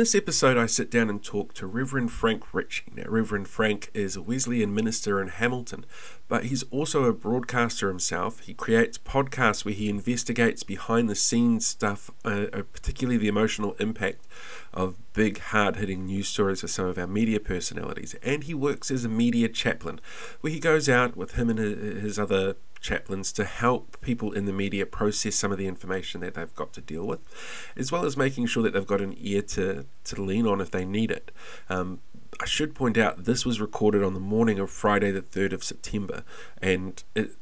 this episode, I sit down and talk to Reverend Frank Ritchie. Now, Reverend Frank is a Wesleyan minister in Hamilton, but he's also a broadcaster himself. He creates podcasts where he investigates behind the scenes stuff, uh, uh particularly the emotional impact of big, hard hitting news stories for some of our media personalities. And he works as a media chaplain, where he goes out with him and his other chaplains to help people in the media process some of the information that they've got to deal with, as well as making sure that they've got an ear to, to lean on if they need it. Um, I should point out this was recorded on the morning of Friday, the 3rd of September, and it,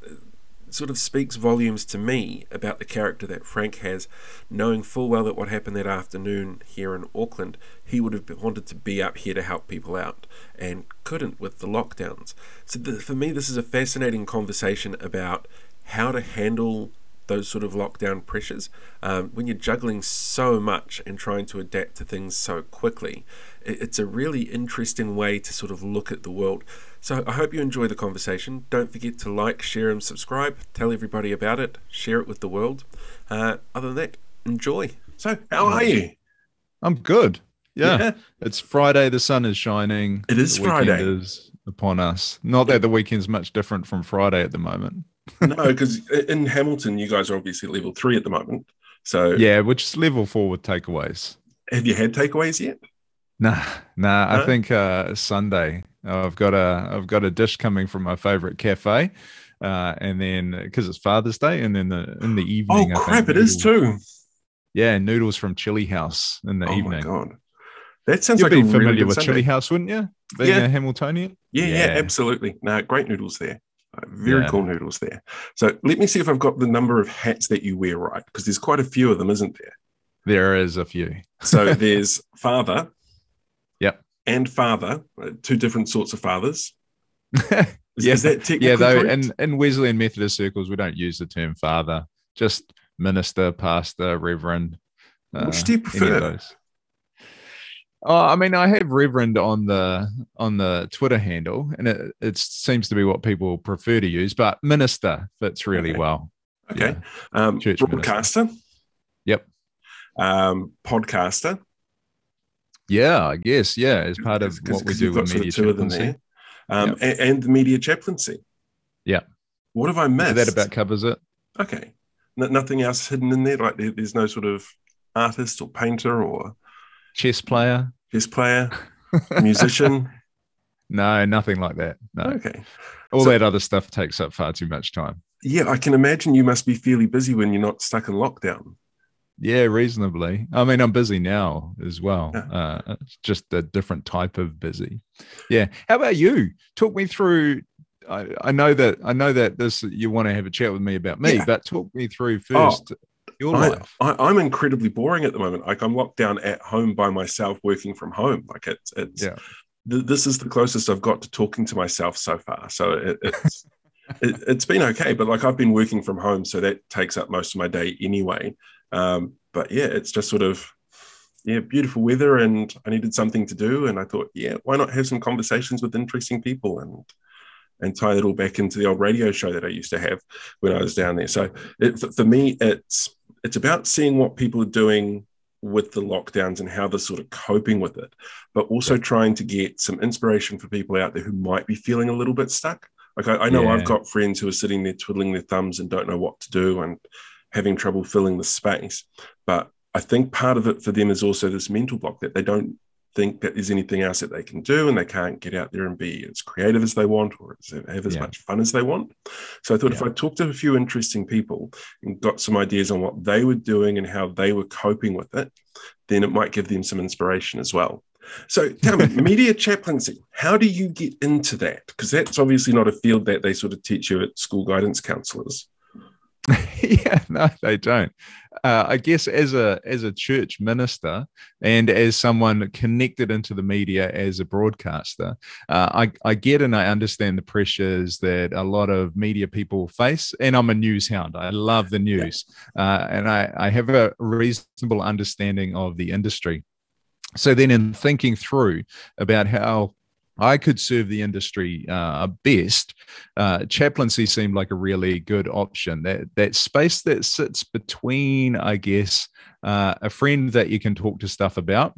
sort of speaks volumes to me about the character that Frank has, knowing full well that what happened that afternoon here in Auckland, he would have wanted to be up here to help people out and couldn't with the lockdowns. So, the, for me, this is a fascinating conversation about how to handle those sort of lockdown pressures. Um, when you're juggling so much and trying to adapt to things so quickly, it, it's a really interesting way to sort of look at the world. So I hope you enjoy the conversation. Don't forget to like, share, and subscribe. Tell everybody about it. Share it with the world. Uh, other than that, enjoy. So, how are you? I'm good. Yeah. yeah. It's Friday. The sun is shining. It is the Friday. Is upon us. Not that the weekend's much different from Friday at the moment. no, because in Hamilton, you guys are obviously level three at the moment. So yeah, which is level four with takeaways. Have you had takeaways yet? Nah, nah. No? I think uh, Sunday. I've got a I've got a dish coming from my favorite cafe, uh, and then because it's Father's Day, and then the in the evening. Oh crap! It noodles, is too. Yeah, noodles from Chili House in the oh evening. Oh my god, that sounds You'd like be familiar really with Sunday. Chili House, wouldn't you? Being yeah. a Hamiltonian. Yeah, yeah, yeah, absolutely. No, great noodles there. Uh, very yeah. cool noodles there. So let me see if I've got the number of hats that you wear right, because there's quite a few of them, isn't there? There is a few. so there's father. And father, uh, two different sorts of fathers. Is, yeah, is that yeah. Though in in Wesleyan Methodist circles, we don't use the term father. Just minister, pastor, reverend. Uh, Which do you prefer? Oh, I mean, I have Reverend on the on the Twitter handle, and it, it seems to be what people prefer to use. But minister fits really okay. well. Okay, yeah. um, Church broadcaster. Minister. Yep. Um, podcaster. Yeah, I guess. Yeah, as part of what we do with media chaplaincy. Um, yep. and, and, the media chaplaincy. Yeah. What have I missed? that about covers it. Okay. nothing else hidden in there. Like there, there's no sort of artist or painter or chess player, chess player, musician. No, nothing like that. No. Okay. All so, that other stuff takes up far too much time. Yeah, I can imagine you must be fairly busy when you're not stuck in lockdown. Yeah, reasonably. I mean, I'm busy now as well. Yeah. Uh, just a different type of busy. Yeah. How about you? Talk me through. I, I know that I know that this you want to have a chat with me about me, yeah. but talk me through oh, first. Oh your I, life? I, am incredibly boring at the moment. Like I'm locked down at home by myself, working from home. Like it's, it's yeah. th- this is the closest I've got to talking to myself so far. So it, it's it, has been okay, but like I've been working from home, so that takes up most of my day anyway. Um, but yeah, it's just sort of yeah, beautiful weather, and I needed something to do, and I thought, yeah, why not have some conversations with interesting people and and tie it all back into the old radio show that I used to have when I was down there. So it, for me, it's it's about seeing what people are doing with the lockdowns and how they're sort of coping with it, but also trying to get some inspiration for people out there who might be feeling a little bit stuck. Like I, I know yeah. I've got friends who are sitting there twiddling their thumbs and don't know what to do and having trouble filling the space. But I think part of it for them is also this mental block that they don't think that there's anything else that they can do and they can't get out there and be as creative as they want or have as yeah. much fun as they want. So I thought yeah. if I talked to a few interesting people and got some ideas on what they were doing and how they were coping with it, then it might give them some inspiration as well. So tell me, media chaplaincy, how do you get into that? Because that's obviously not a field that they sort of teach you at school guidance counselors. yeah, no, they don't. Uh, I guess as a as a church minister and as someone connected into the media as a broadcaster, uh, I, I get and I understand the pressures that a lot of media people face. And I'm a news hound. I love the news, uh, and I, I have a reasonable understanding of the industry. So then, in thinking through about how I could serve the industry uh, best, uh, chaplaincy seemed like a really good option. That that space that sits between, I guess, uh, a friend that you can talk to stuff about,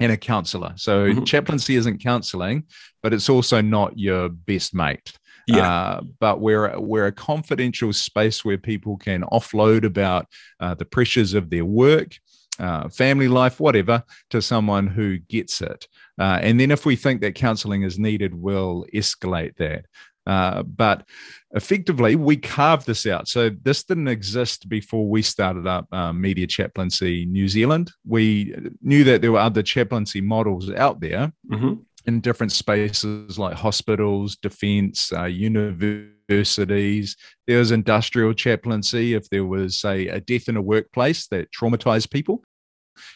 and a counselor. So mm-hmm. chaplaincy isn't counseling, but it's also not your best mate. Yeah. Uh, but we're we're a confidential space where people can offload about uh, the pressures of their work, uh, family life, whatever, to someone who gets it. Uh, and then if we think that counseling is needed, we'll escalate that. Uh, but effectively, we carved this out. So this didn't exist before we started up um, Media Chaplaincy New Zealand. We knew that there were other chaplaincy models out there. Mm-hmm. In different spaces like hospitals, defense, uh, universities. There was industrial chaplaincy if there was, say, a death in a workplace that traumatized people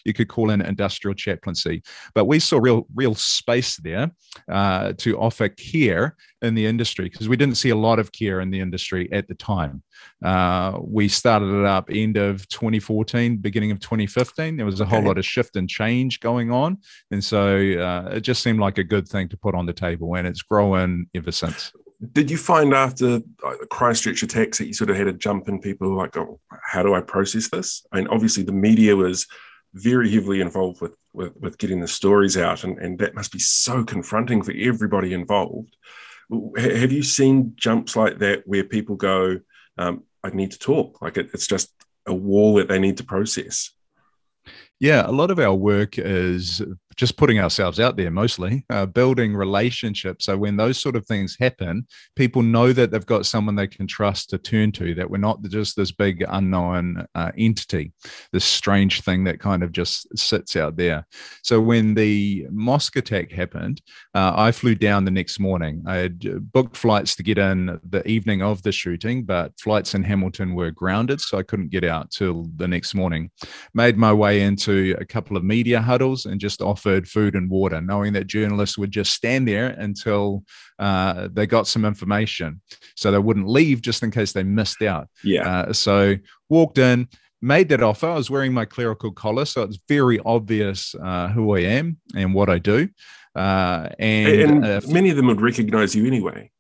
you could call in industrial chaplaincy. But we saw real real space there uh, to offer care in the industry because we didn't see a lot of care in the industry at the time. Uh, we started it up end of 2014, beginning of 2015. There was a whole lot of shift and change going on, and so uh, it just seemed like a good thing to put on the table, and it's grown ever since did you find after the Christchurch attacks that you sort of had to jump in people like, oh, how do I process this? I mean, obviously the media was very heavily involved with, with, with getting the stories out, and, and that must be so confronting for everybody involved. Have you seen jumps like that where people go, um, I need to talk? Like it, it's just a wall that they need to process? Yeah, a lot of our work is just putting ourselves out there mostly, uh, building relationships. So when those sort of things happen, people know that they've got someone they can trust to turn to, that we're not just this big unknown uh, entity, this strange thing that kind of just sits out there. So when the mosque attack happened, uh, I flew down the next morning. I had booked flights to get in the evening of the shooting, but flights in Hamilton were grounded, so I couldn't get out till the next morning. Made my way into a couple of media huddles and just off offered food and water, knowing that journalists would just stand there until uh, they got some information, so they wouldn't leave just in case they missed out. Yeah. Uh, so walked in, made that offer. I was wearing my clerical collar, so it's very obvious uh, who I am and what I do. Uh, and, and uh, many of them would recognize you anyway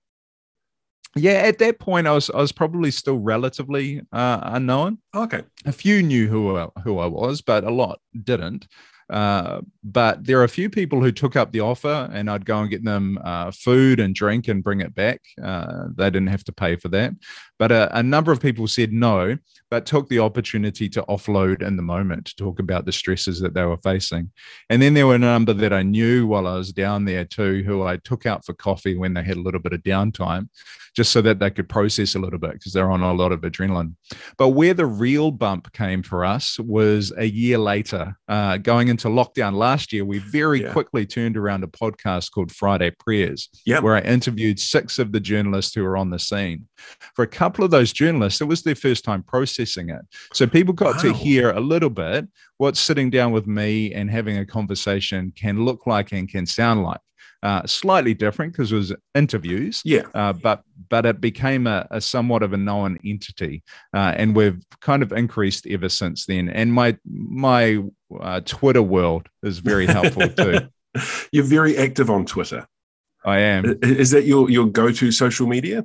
yeah, at that point, I was I was probably still relatively uh, unknown. Okay, a few knew who I, who I was, but a lot didn't. Uh, but there are a few people who took up the offer, and I'd go and get them uh, food and drink and bring it back. Uh, they didn't have to pay for that. But a, a, number of people said no, but took the opportunity to offload in the moment to talk about the stresses that they were facing. And then there were a number that I knew while I was down there too, who I took out for coffee when they had a little bit of downtime, just so that they could process a little bit because they're on a lot of adrenaline. But where the real bump came for us was a year later, uh, going into lockdown last year. We very yeah. quickly turned around a podcast called Friday Prayers, yep. where I interviewed six of the journalists who were on the scene. For a couple of those journalists, it was their first time processing it. So people got wow. to hear a little bit what sitting down with me and having a conversation can look like and can sound like. Uh, slightly different because it was interviews. Yeah. Uh, but but it became a, a somewhat of a known entity, uh, and we've kind of increased ever since then. And my my uh, Twitter world is very helpful too. You're very active on Twitter. I am. Is that your your go to social media?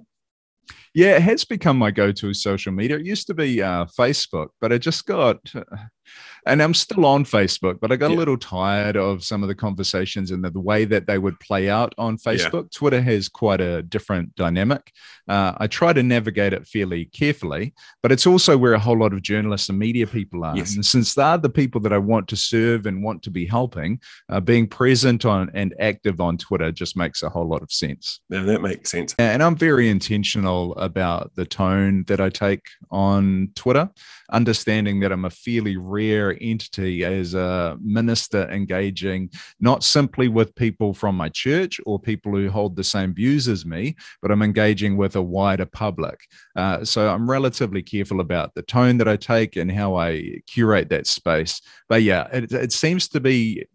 Yeah, it has become my go-to social media. It used to be uh, Facebook, but I just got and I'm still on Facebook, but I got yeah. a little tired of some of the conversations and the, the way that they would play out on Facebook. Yeah. Twitter has quite a different dynamic. Uh, I try to navigate it fairly carefully, but it's also where a whole lot of journalists and media people are. Yes. And since they're the people that I want to serve and want to be helping, uh, being present on and active on Twitter just makes a whole lot of sense. Yeah, that makes sense. And I'm very intentional about the tone that I take on Twitter, understanding that I'm a fairly rare entity as a minister engaging not simply with people from my church or people who hold the same views as me, but I'm engaging with a wider public. Uh, so I'm relatively careful about the tone that I take and how I curate that space. But yeah, it, it seems to be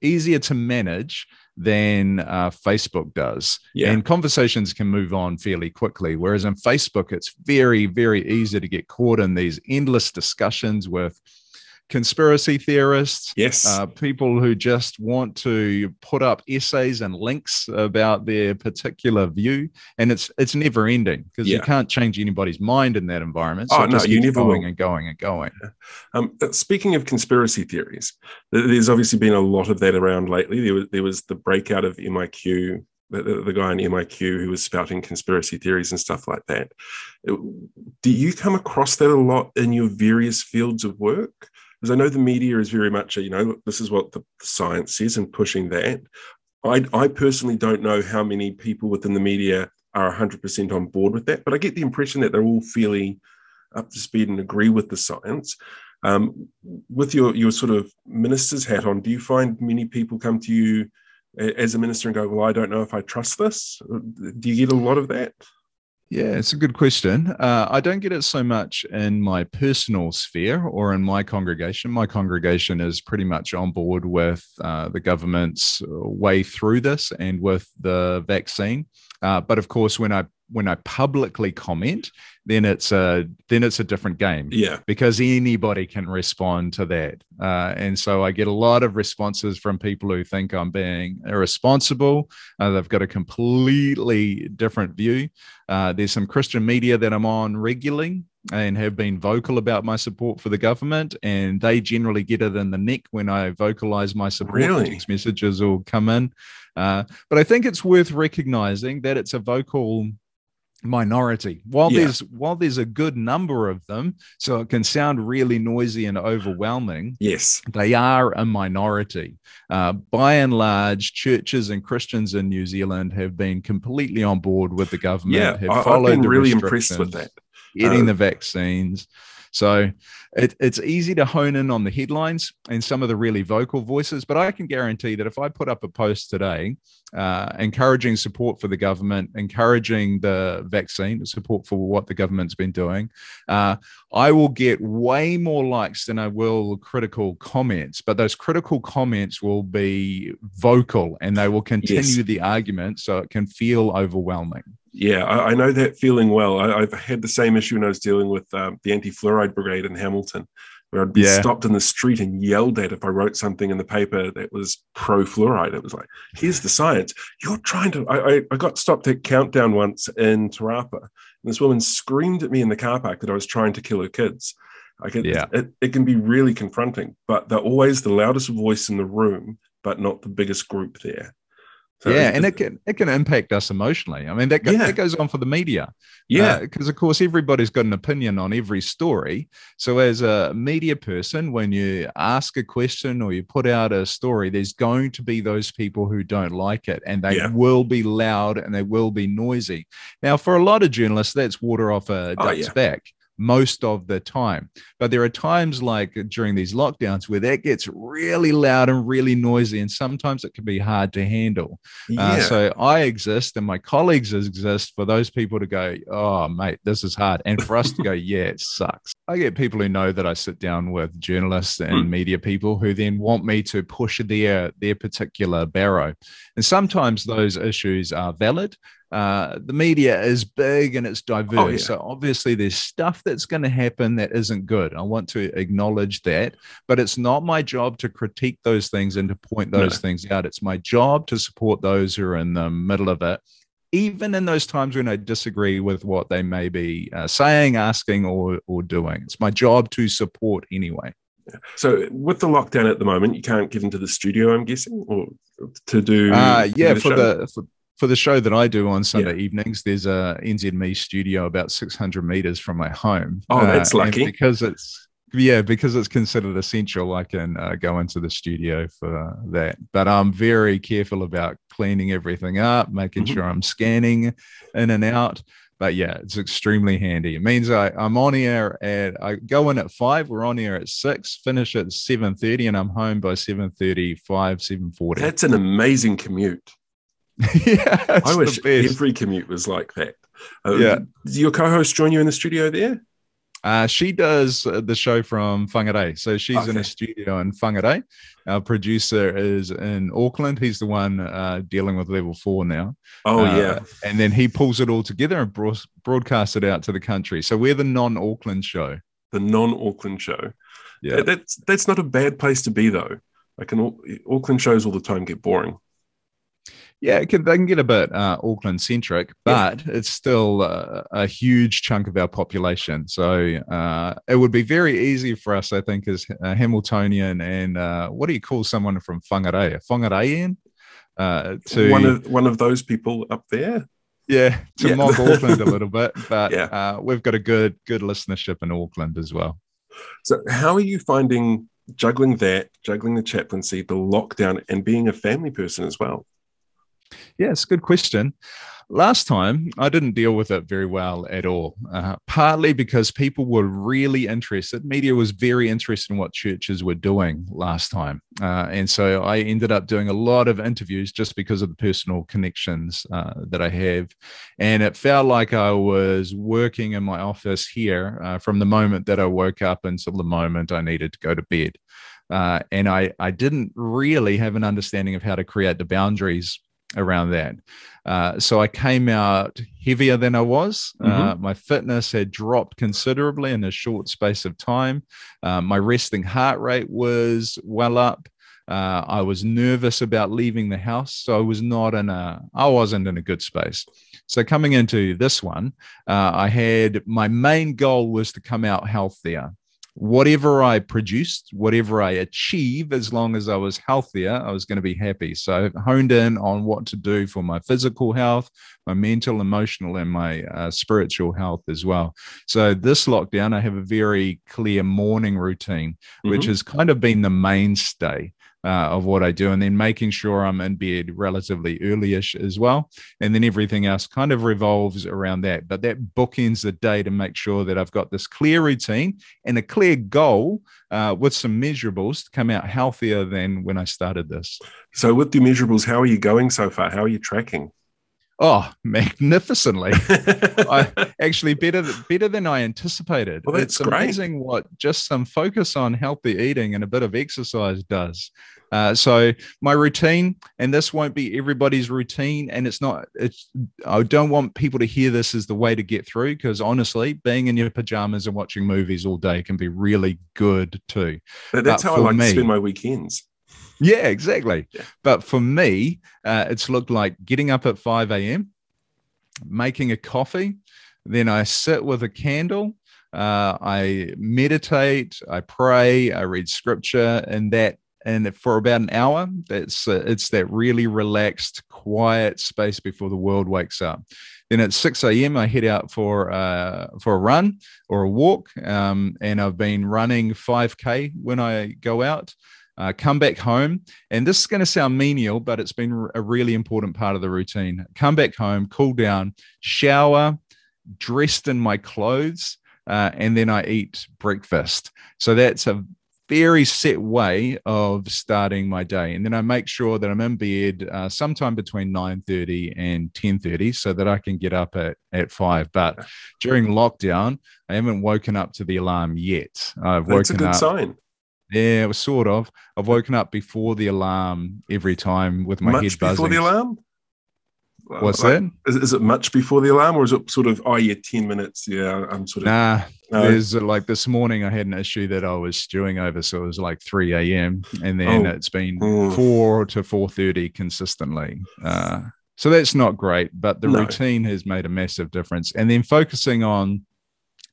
easier to manage than uh, Facebook does. Yeah. And conversations can move on fairly quickly. Whereas in Facebook, it's very, very easy to get caught in these endless discussions with conspiracy theorists, yes, uh, people who just want to put up essays and links about their particular view, and it's it's never ending because yeah. you can't change anybody's mind in that environment. So oh no, you never going will. and going and going. Um, uh, speaking of conspiracy theories, there's obviously been a lot of that around lately. There was there was the breakout of MIQ the, the, guy in MIQ who was spouting conspiracy theories and stuff like that. Do you come across that a lot in your various fields of work? Because I know the media is very much, you know, this is what the science says and pushing that. I, I personally don't know how many people within the media are 100% on board with that, but I get the impression that they're all fairly up to speed and agree with the science. Um, with your, your sort of minister's hat on, do you find many people come to you as a minister and go, Well, I don't know if I trust this? Do you get a lot of that? Yeah, it's a good question. Uh, I don't get it so much in my personal sphere or in my congregation. My congregation is pretty much on board with uh, the government's way through this and with the vaccine. Uh, but of course, when I when I publicly comment, then it's a then it's a different game. Yeah, because anybody can respond to that, uh, and so I get a lot of responses from people who think I'm being irresponsible. Uh, they've got a completely different view. Uh, there's some Christian media that I'm on regularly and have been vocal about my support for the government, and they generally get it in the neck when I vocalize my support. Really? Text messages will come in. Uh, but I think it's worth recognizing that it's a vocal minority. While yeah. there's while there's a good number of them so it can sound really noisy and overwhelming yes. they are a minority. Uh, by and large churches and christians in new zealand have been completely on board with the government yeah have I, followed have been really impressed with that. getting uh, the vaccines. So it, it's easy to hone in on the headlines and some of the really vocal voices, but I can guarantee that if I put up a post today uh, encouraging support for the government, encouraging the vaccine, support for what the government's been doing, uh, I will get way more likes than I will critical comments. But those critical comments will be vocal and they will continue yes. the argument so it can feel overwhelming. Yeah, I, I, know that feeling well. I, have had the same issue when I was dealing with um, the anti fluoride brigade in Hamilton, where I'd be yeah. stopped in the street and yelled at if I wrote something in the paper that was pro fluoride. It was like, here's the science. You're trying to. I, I, I got stopped at Countdown once in Te Rapa, and this woman screamed at me in the car park that I was trying to kill her kids. Like it, yeah. it, it can be really confronting, but they're always the loudest voice in the room, but not the biggest group there. So yeah, and it can it can impact us emotionally. I mean, that, go, yeah. that goes on for the media. Yeah, because uh, of course everybody's got an opinion on every story. So as a media person, when you ask a question or you put out a story, there's going to be those people who don't like it, and they yeah. will be loud and they will be noisy. Now, for a lot of journalists, that's water off a oh, duck's oh, yeah. back most of the time. But there are times like during these lockdowns where that gets really loud and really noisy, and sometimes it can be hard to handle. Uh, yeah. Uh, so I exist and my colleagues exist for those people to go, oh, mate, this is hard. And for us to go, yeah, it sucks. I get people who know that I sit down with journalists and mm. media people who then want me to push their their particular barrow. And sometimes those issues are valid. Uh, the media is big and it's diverse. Oh, yeah. So obviously there's stuff that's going to happen that isn't good. I want to acknowledge that, but it's not my job to critique those things and to point those no. things out. It's my job to support those who are in the middle of it. Even in those times when I disagree with what they may be uh, saying, asking, or, or doing, it's my job to support anyway. So, with the lockdown at the moment, you can't get into the studio, I'm guessing, or to do. Uh, yeah, for the for, for the show that I do on Sunday yeah. evenings, there's a NZME studio about 600 meters from my home. Oh, that's uh, lucky. Because it's yeah, because it's considered essential, I can uh, go into the studio for that. But I'm very careful about cleaning everything up, making mm-hmm. sure I'm scanning in and out. But yeah, it's extremely handy. It means I, I'm on air at I go in at five, we're on air at six, finish at seven thirty, and I'm home by 7:35, 7:40. That's an amazing commute. yeah, I wish every commute was like that. Uh, yeah. Does your co-host join you in the studio there? Uh, she does uh, the show from Whangarei. So she's okay. in a studio in Whangarei. Our producer is in Auckland. He's the one uh, dealing with level four now. Oh, uh, yeah. And then he pulls it all together and broadcasts it out to the country. So we're the non Auckland show. The non Auckland show. Yeah. That's that's not a bad place to be though. Like an Auckland shows all the time get boring. Yeah, it can, they can get a bit uh, Auckland centric, but yeah. it's still uh, a huge chunk of our population. So uh, it would be very easy for us, I think, as a Hamiltonian and uh, what do you call someone from Whangarei? Whangareian? Uh, to one of one of those people up there. Yeah, to yeah. mock Auckland a little bit, but yeah. Uh, we've got a good good listenership in Auckland as well. So, how are you finding juggling that, juggling the chaplaincy, the lockdown, and being a family person as well? A good question. Last time, I didn't deal with it very well at all, uh, partly because people were really interested. Media was very interested in what churches were doing last time. Uh, and so I ended up doing a lot of interviews just because of the personal connections uh, that I have. And it felt like I was working in my office here uh, from the moment that I woke up until the moment I needed to go to bed. Uh, and I, I didn't really have an understanding of how to create the boundaries around that. Uh, so I came out heavier than I was. Uh, mm-hmm. Uh, my fitness had dropped considerably in a short space of time. Uh, my resting heart rate was well up. Uh, I was nervous about leaving the house, so I was not in a. I wasn't in a good space. So coming into this one, uh, I had my main goal was to come out healthier whatever I produced, whatever I achieve, as long as I was healthier, I was going to be happy. So I honed in on what to do for my physical health, my mental, emotional, and my uh, spiritual health as well. So this lockdown, I have a very clear morning routine, mm-hmm. which has kind of been the mainstay uh, of what I do, and then making sure I'm in bed relatively earlyish as well. And then everything else kind of revolves around that. But that bookends the day to make sure that I've got this clear routine and a clear goal uh, with some measurables to come out healthier than when I started this. So, with the measurables, how are you going so far? How are you tracking? Oh, magnificently! I, actually, better better than I anticipated. Well, it's great. amazing what just some focus on healthy eating and a bit of exercise does. Uh, so my routine, and this won't be everybody's routine, and it's not. It's I don't want people to hear this as the way to get through because honestly, being in your pajamas and watching movies all day can be really good too. But that's but how I like me, to spend my weekends. Yeah, exactly. Yeah. But for me, uh, it's looked like getting up at 5 a.m., making a coffee, then I sit with a candle. Uh, I meditate, I pray, I read scripture, and that and for about an hour that's uh, it's that really relaxed quiet space before the world wakes up then at 6 a.m i head out for uh, for a run or a walk um, and i've been running 5k when i go out uh, come back home, and this is going to sound menial, but it's been a really important part of the routine. Come back home, cool down, shower, dressed in my clothes, uh, and then I eat breakfast. So that's a very set way of starting my day. And then i make sure that i'm in bed uh, sometime between 9.30 and 10.30 so that i can get up at, at 5 but during lockdown i haven't woken up to the alarm yet. I've that's woken a good up sign yeah, it was sort of. I've woken up before the alarm every time with my much head buzzing. Much before the alarm? What's like, that? Is, is, it much before the alarm, or is it sort of oh yeah, ten minutes? Yeah, I'm sort of nah. No. There's like this morning I had an issue that I was stewing over, so it was like 3 a.m. and then oh. it's been mm. four to 4:30 consistently. Uh, so that's not great, but the no. routine has made a massive difference. And then focusing on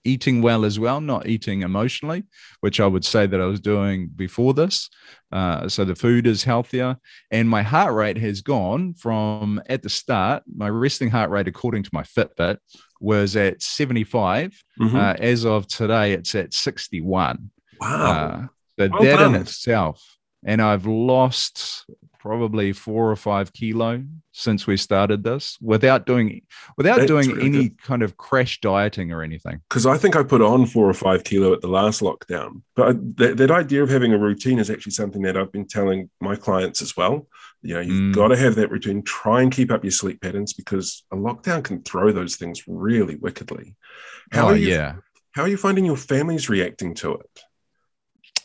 eating well as well, not eating emotionally, which I would say that I was doing before this. Uh, so the food is healthier, and my heart rate has gone from at the start, my resting heart rate, according to my Fitbit, was at 75. Mm-hmm. Uh, as of today, it's at 61. Wow. Uh, so well that done. in itself, and I've lost probably four or five kilo since we started this without doing without That's doing really any good. kind of crash dieting or anything. Because i think i put on four or five kilo at the last lockdown. But that, that idea of having a routine is actually something that i've been telling my clients as well. You know you've mm. got to have that routine. Try and keep up your sleep patterns because a lockdown can throw those things really wickedly. How oh, are you, yeah. how are you finding your families reacting to it?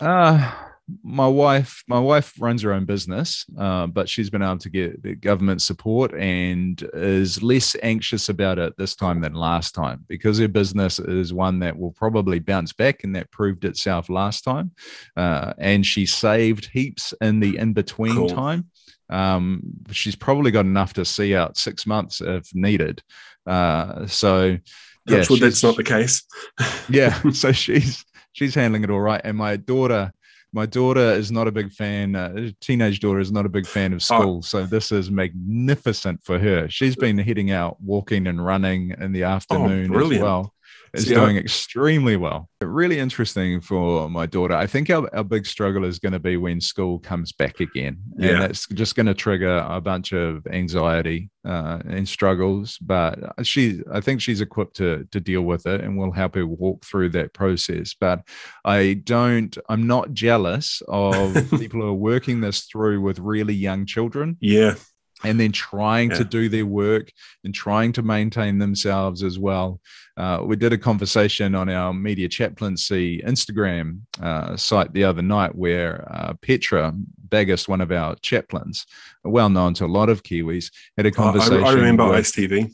Uh my wife, my wife runs her own business, uh, but she's been able to get the government support and is less anxious about it this time than last time because her business is one that will probably bounce back, and that proved itself last time. Uh, and she saved heaps in the in between cool. time. Um, she's probably got enough to see out six months if needed. Uh, so, yeah, sure that's not the case. yeah, so she's she's handling it all right, and my daughter my daughter is not a big fan uh, teenage daughter is not a big fan of oh. school oh. so this is magnificent for her she's been heading out walking and running in the oh, afternoon oh, as well is yeah. doing extremely well. Really interesting for my daughter. I think our, our big struggle is going to be when school comes back again. And yeah. that's just going to trigger a bunch of anxiety uh, and struggles. But she, I think she's equipped to, to deal with it and we'll help her walk through that process. But I don't, I'm not jealous of people who are working this through with really young children. Yeah and then trying yeah. to do their work and trying to maintain themselves as well. Uh, we did a conversation on our media chaplaincy Instagram uh, site the other night where uh, Petra Bagust, one of our chaplains, well known to a lot of Kiwis, had a conversation. I, I remember with, Ice TV.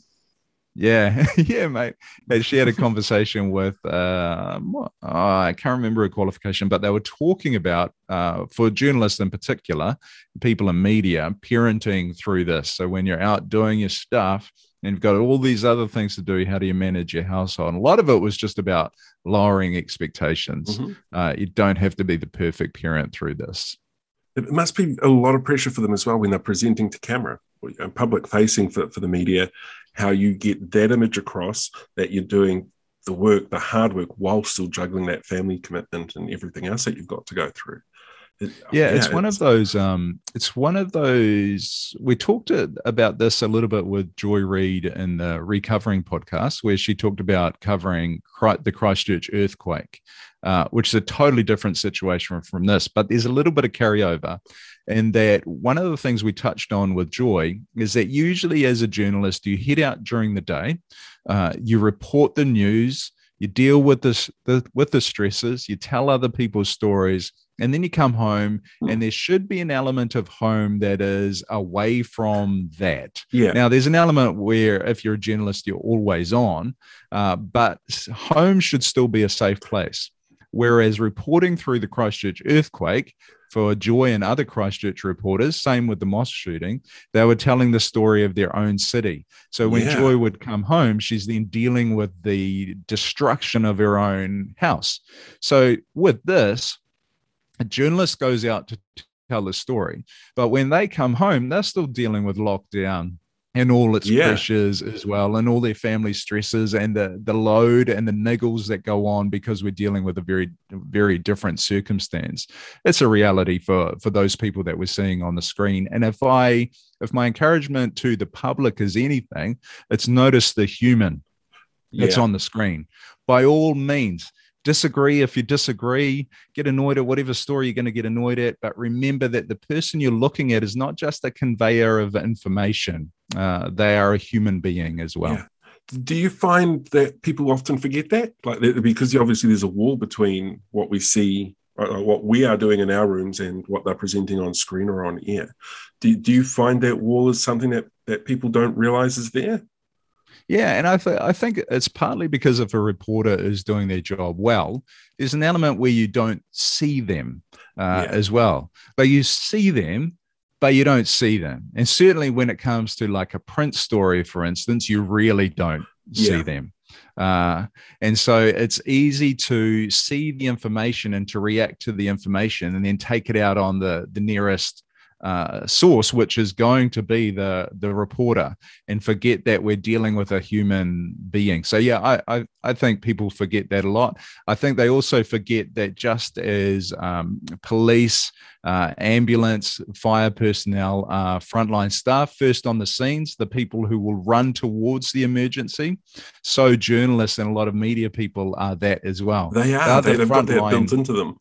Yeah, yeah, mate. She had a conversation with uh, oh, I can't remember a qualification, but they were talking about uh, for journalists in particular, people in media, parenting through this. So when you're out doing your stuff and you've got all these other things to do, how do you manage your household? And a lot of it was just about lowering expectations. Mm-hmm. Uh, you don't have to be the perfect parent through this. It must be a lot of pressure for them as well when they're presenting to camera public facing for, for the media, how you get that image across that you're doing the work, the hard work, while still juggling that family commitment and everything else that you've got to go through. It, yeah, yeah, it's, it's one of those. Um, it's one of those. We talked about this a little bit with Joy Reid in the Recovering podcast, where she talked about covering the Christchurch earthquake, uh, which is a totally different situation from this. But there's a little bit of carryover and that one of the things we touched on with Joy is that usually, as a journalist, you head out during the day, uh, you report the news, you deal with this the, with the stresses, you tell other people's stories, and then you come home, and there should be an element of home that is away from that. Yeah. Now, there's an element where if you're a journalist, you're always on, uh, but home should still be a safe place. Whereas reporting through the Christchurch earthquake, for Joy and other Christchurch reporters, same with the mosque shooting, they were telling the story of their own city. So when yeah. Joy would come home, she's then dealing with the destruction of her own house. So with this, a journalist goes out to tell the story, but when they come home, they're still dealing with lockdown and all its yeah. pressures as well and all their family stresses and the the load and the niggles that go on because we're dealing with a very very different circumstance. It's a reality for for those people that we're seeing on the screen. And if i if my encouragement to the public is anything it's notice the human that's yeah. on the screen. By all means disagree. If you disagree get annoyed at whatever story you're going to get annoyed at but remember that the person you're looking at is not just a conveyor of information uh, they are a human being as well. Yeah. do you find that people often forget that? Like because obviously there's a wall between what we see uh, uh, what we are doing in our rooms and what they're presenting on screen or on air. Do, do you find that wall is something that that people don't realize is there? Yeah, and I, th- I think it's partly because if a reporter is doing their job well, there's an element where you don't see them uh, yeah. as well, but you see them, but you don't see them. And certainly when it comes to like a print story, for instance, you really don't see yeah. them. Uh, and so it's easy to see the information and to react to the information and then take it out on the the nearest uh, source, which is going to be the the reporter, and forget that we're dealing with a human being. So yeah, I I, I think people forget that a lot. I think they also forget that just as um, police, uh, ambulance, fire personnel are frontline staff, first on the scenes, the people who will run towards the emergency. So journalists and a lot of media people are that as well. They are. They, the they've got that built into them.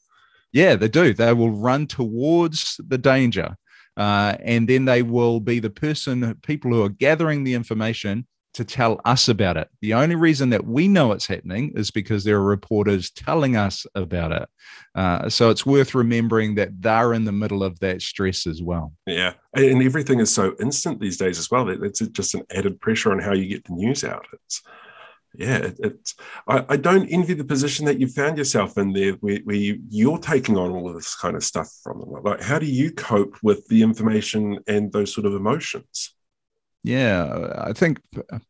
Yeah, they do. They will run towards the danger uh, and then they will be the person, people who are gathering the information to tell us about it. The only reason that we know it's happening is because there are reporters telling us about it. Uh, so it's worth remembering that they're in the middle of that stress as well. Yeah. And everything is so instant these days as well. It's just an added pressure on how you get the news out. It's, yeah, it, it's. I, I, don't envy the position that you found yourself in there, where, where you, you're taking on all of this kind of stuff from them. Like, how do you cope with the information and those sort of emotions? Yeah, I think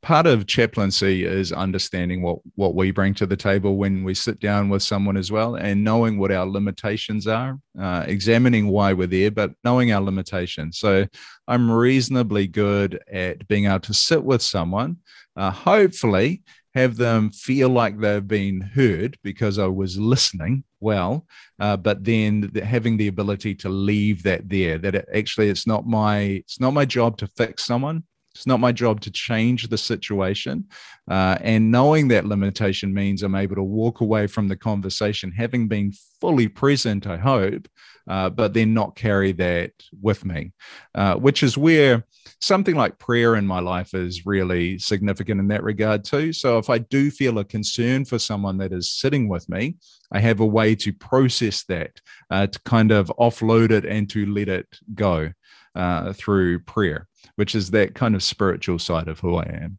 part of chaplaincy is understanding what what we bring to the table when we sit down with someone as well, and knowing what our limitations are, uh, examining why we're there, but knowing our limitations. So I'm reasonably good at being able to sit with someone, uh, hopefully have them feel like they've been heard because I was listening well, uh, but then having the ability to leave that there. That it, actually, it's not my it's not my job to fix someone. It's not my job to change the situation. Uh, and knowing that limitation means I'm able to walk away from the conversation, having been fully present, I hope, uh, but then not carry that with me, uh, which is where something like prayer in my life is really significant in that regard, too. So if I do feel a concern for someone that is sitting with me, I have a way to process that, uh, to kind of offload it and to let it go uh, through prayer which is that kind of spiritual side of who I am.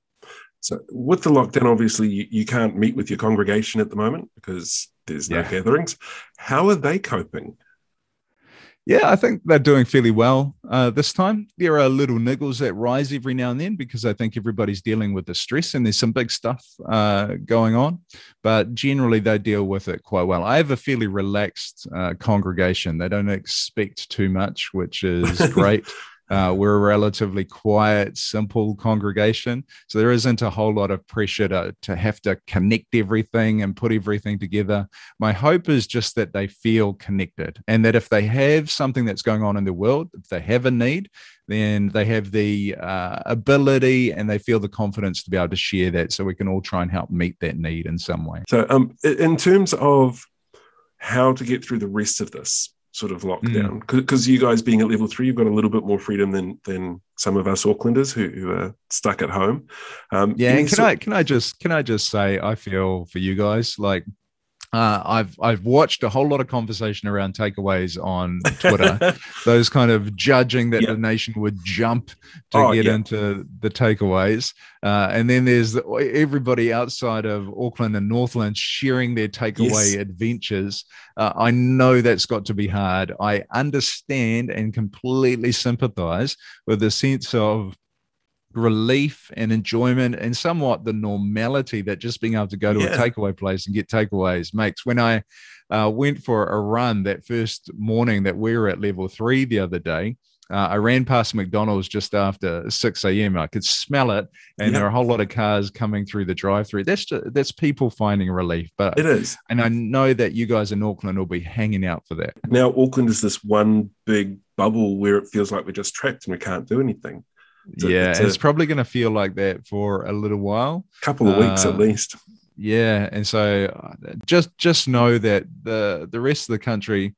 So, with the lockdown, obviously, you, you can't meet with your congregation at the moment because there's no yeah. gatherings. How are they coping? Yeah, I think they're doing fairly well uh, this time. There are little niggles that rise every now and then because I think everybody's dealing with the stress and there's some big stuff uh, going on. But generally, they deal with it quite well. I have a fairly relaxed uh, congregation. They don't expect too much, which is great. Uh, we're a relatively quiet, simple congregation. So there isn't a whole lot of pressure to, to have to connect everything and put everything together. My hope is just that they feel connected and that if they have something that's going on in the world, if they have a need, then they have the uh, ability and they feel the confidence to be able to share that so we can all try and help meet that need in some way. So, um, in terms of how to get through the rest of this, sort of lockdown because mm. you guys being at level three you've got a little bit more freedom than than some of us aucklanders who, who are stuck at home um, yeah and can so- i can i just can i just say i feel for you guys like uh, I've I've watched a whole lot of conversation around takeaways on Twitter. those kind of judging that the nation would jump to oh, get yeah. into the takeaways, uh, and then there's the, everybody outside of Auckland and Northland sharing their takeaway yes. adventures. Uh, I know that's got to be hard. I understand and completely sympathise with the sense of relief and enjoyment and somewhat the normality that just being able to go to yeah. a takeaway place and get takeaways makes. When I uh, went for a run that first morning that we were at level three the other day, uh, I ran past McDonald's just after 6 a.m. I could smell it, and yeah. there are a whole lot of cars coming through the drive-through. That's just, that's people finding relief, but it is, and I know that you guys in Auckland will be hanging out for that. Now, Auckland is this one big bubble where it feels like we're just trapped and we can't do anything. It's yeah, a, it's, it's probably going to feel like that for a little while, A couple of weeks at uh, least. Yeah, and so just just know that the the rest of the country,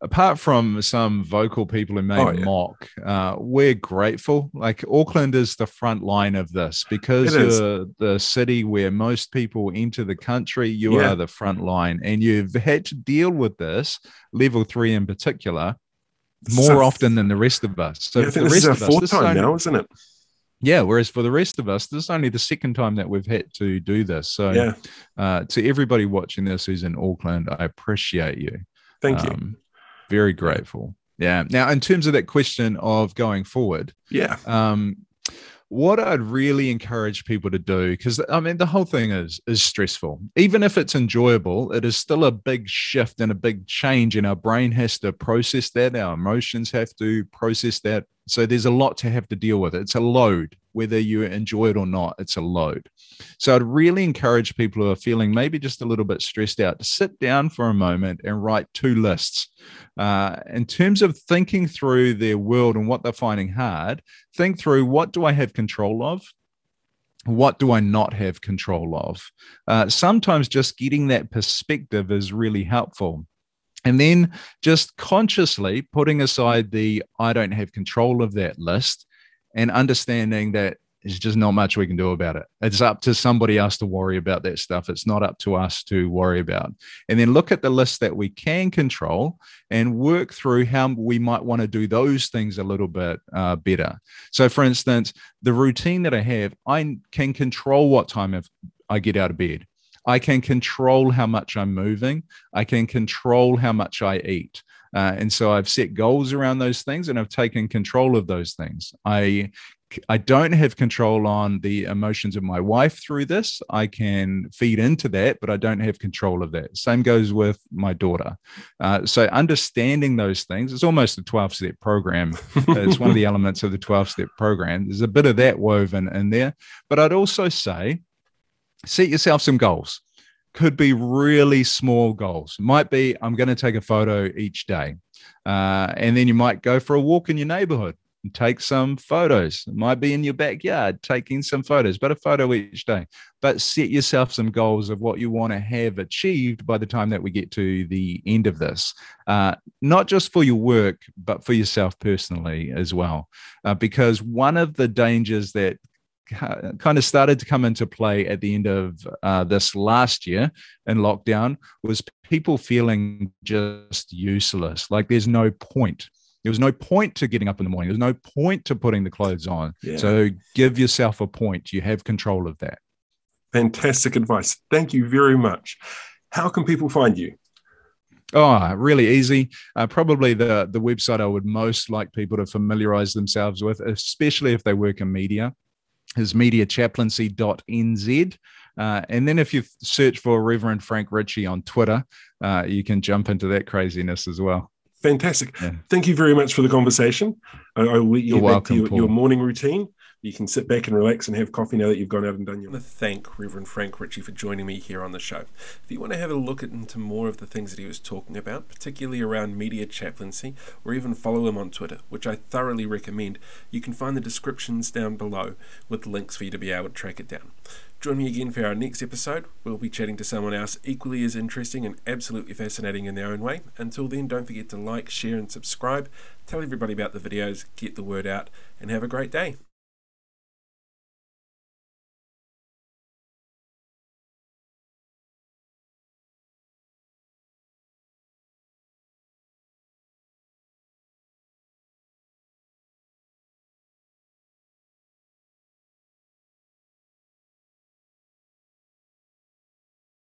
apart from some vocal people who may oh, yeah. mock, uh, we're grateful. Like Auckland is the front line of this because you're the city where most people enter the country. You yeah. are the front line, and you've had to deal with this level three in particular more so, often than the rest of us. So yeah, I think this is our fourth us, time now, isn't it? Yeah. Whereas for the rest of us, this is only the second time that we've had to do this. So, yeah. uh, to everybody watching this who's in Auckland, I appreciate you. Thank you. Um, very grateful. Yeah. Now, in terms of that question of going forward, yeah. Um, what I'd really encourage people to do, because I mean, the whole thing is is stressful. Even if it's enjoyable, it is still a big shift and a big change, and our brain has to process that. Our emotions have to process that. So there's a lot to have to deal with. It's a load, whether you enjoy it or not, it's a load. So I'd really encourage people who are feeling maybe just a little bit stressed out to sit down for a moment and write two lists. Uh, in terms of thinking through their world and what they're finding hard, think through what do I have control of? what do I not have control of? Uh, sometimes just getting that perspective is really helpful. And then just consciously putting aside the I don't have control of that list and understanding that there's just not much we can do about it. It's up to somebody else to worry about that stuff. It's not up to us to worry about. And then look at the list that we can control and work through how we might want to do those things a little bit uh, better. So, for instance, the routine that I have, I can control what time I get out of bed. I can control how much I'm moving. I can control how much I eat. Uh, and so I've set goals around those things and I've taken control of those things. I I don't have control on the emotions of my wife through this. I can feed into that, but I don't have control of that. Same goes with my daughter. Uh, so, understanding those things, it's almost a 12 step program. it's one of the elements of the 12 step program. There's a bit of that woven in there. But I'd also say set yourself some goals. Could be really small goals. Might be, I'm going to take a photo each day. Uh, and then you might go for a walk in your neighborhood and take some photos. It might be in your backyard taking some photos, but a photo each day. But set yourself some goals of what you want to have achieved by the time that we get to the end of this, uh, not just for your work, but for yourself personally as well. Uh, because one of the dangers that kind of started to come into play at the end of uh, this last year in lockdown was people feeling just useless. Like there's no point. There was no point to getting up in the morning. There's no point to putting the clothes on. Yeah. so give yourself a point. You have control of that. Fantastic advice. Thank you very much. How can people find you? Oh, really easy. Uh, probably the the website I would most like people to familiarize themselves with, especially if they work in media, is mediachaplaincy.nz. Uh, and then if you search for Reverend Frank Ritchie on Twitter, uh, you can jump into that craziness as well. Fantastic. Yeah. Thank you very much for the conversation. I, I will let you You're back welcome, to your, your, morning routine. You can sit back and relax and have coffee now that you've gone out and done your. I want to thank Reverend Frank Ritchie for joining me here on the show. If you want to have a look into more of the things that he was talking about, particularly around media chaplaincy, or even follow him on Twitter, which I thoroughly recommend, you can find the descriptions down below with links for you to be able to track it down. Join me again for our next episode. We'll be chatting to someone else equally as interesting and absolutely fascinating in their own way. Until then, don't forget to like, share, and subscribe. Tell everybody about the videos, get the word out, and have a great day.